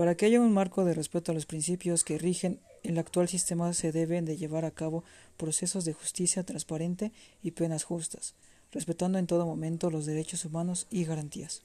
Para que haya un marco de respeto a los principios que rigen el actual sistema se deben de llevar a cabo procesos de justicia transparente y penas justas, respetando en todo momento los derechos humanos y garantías.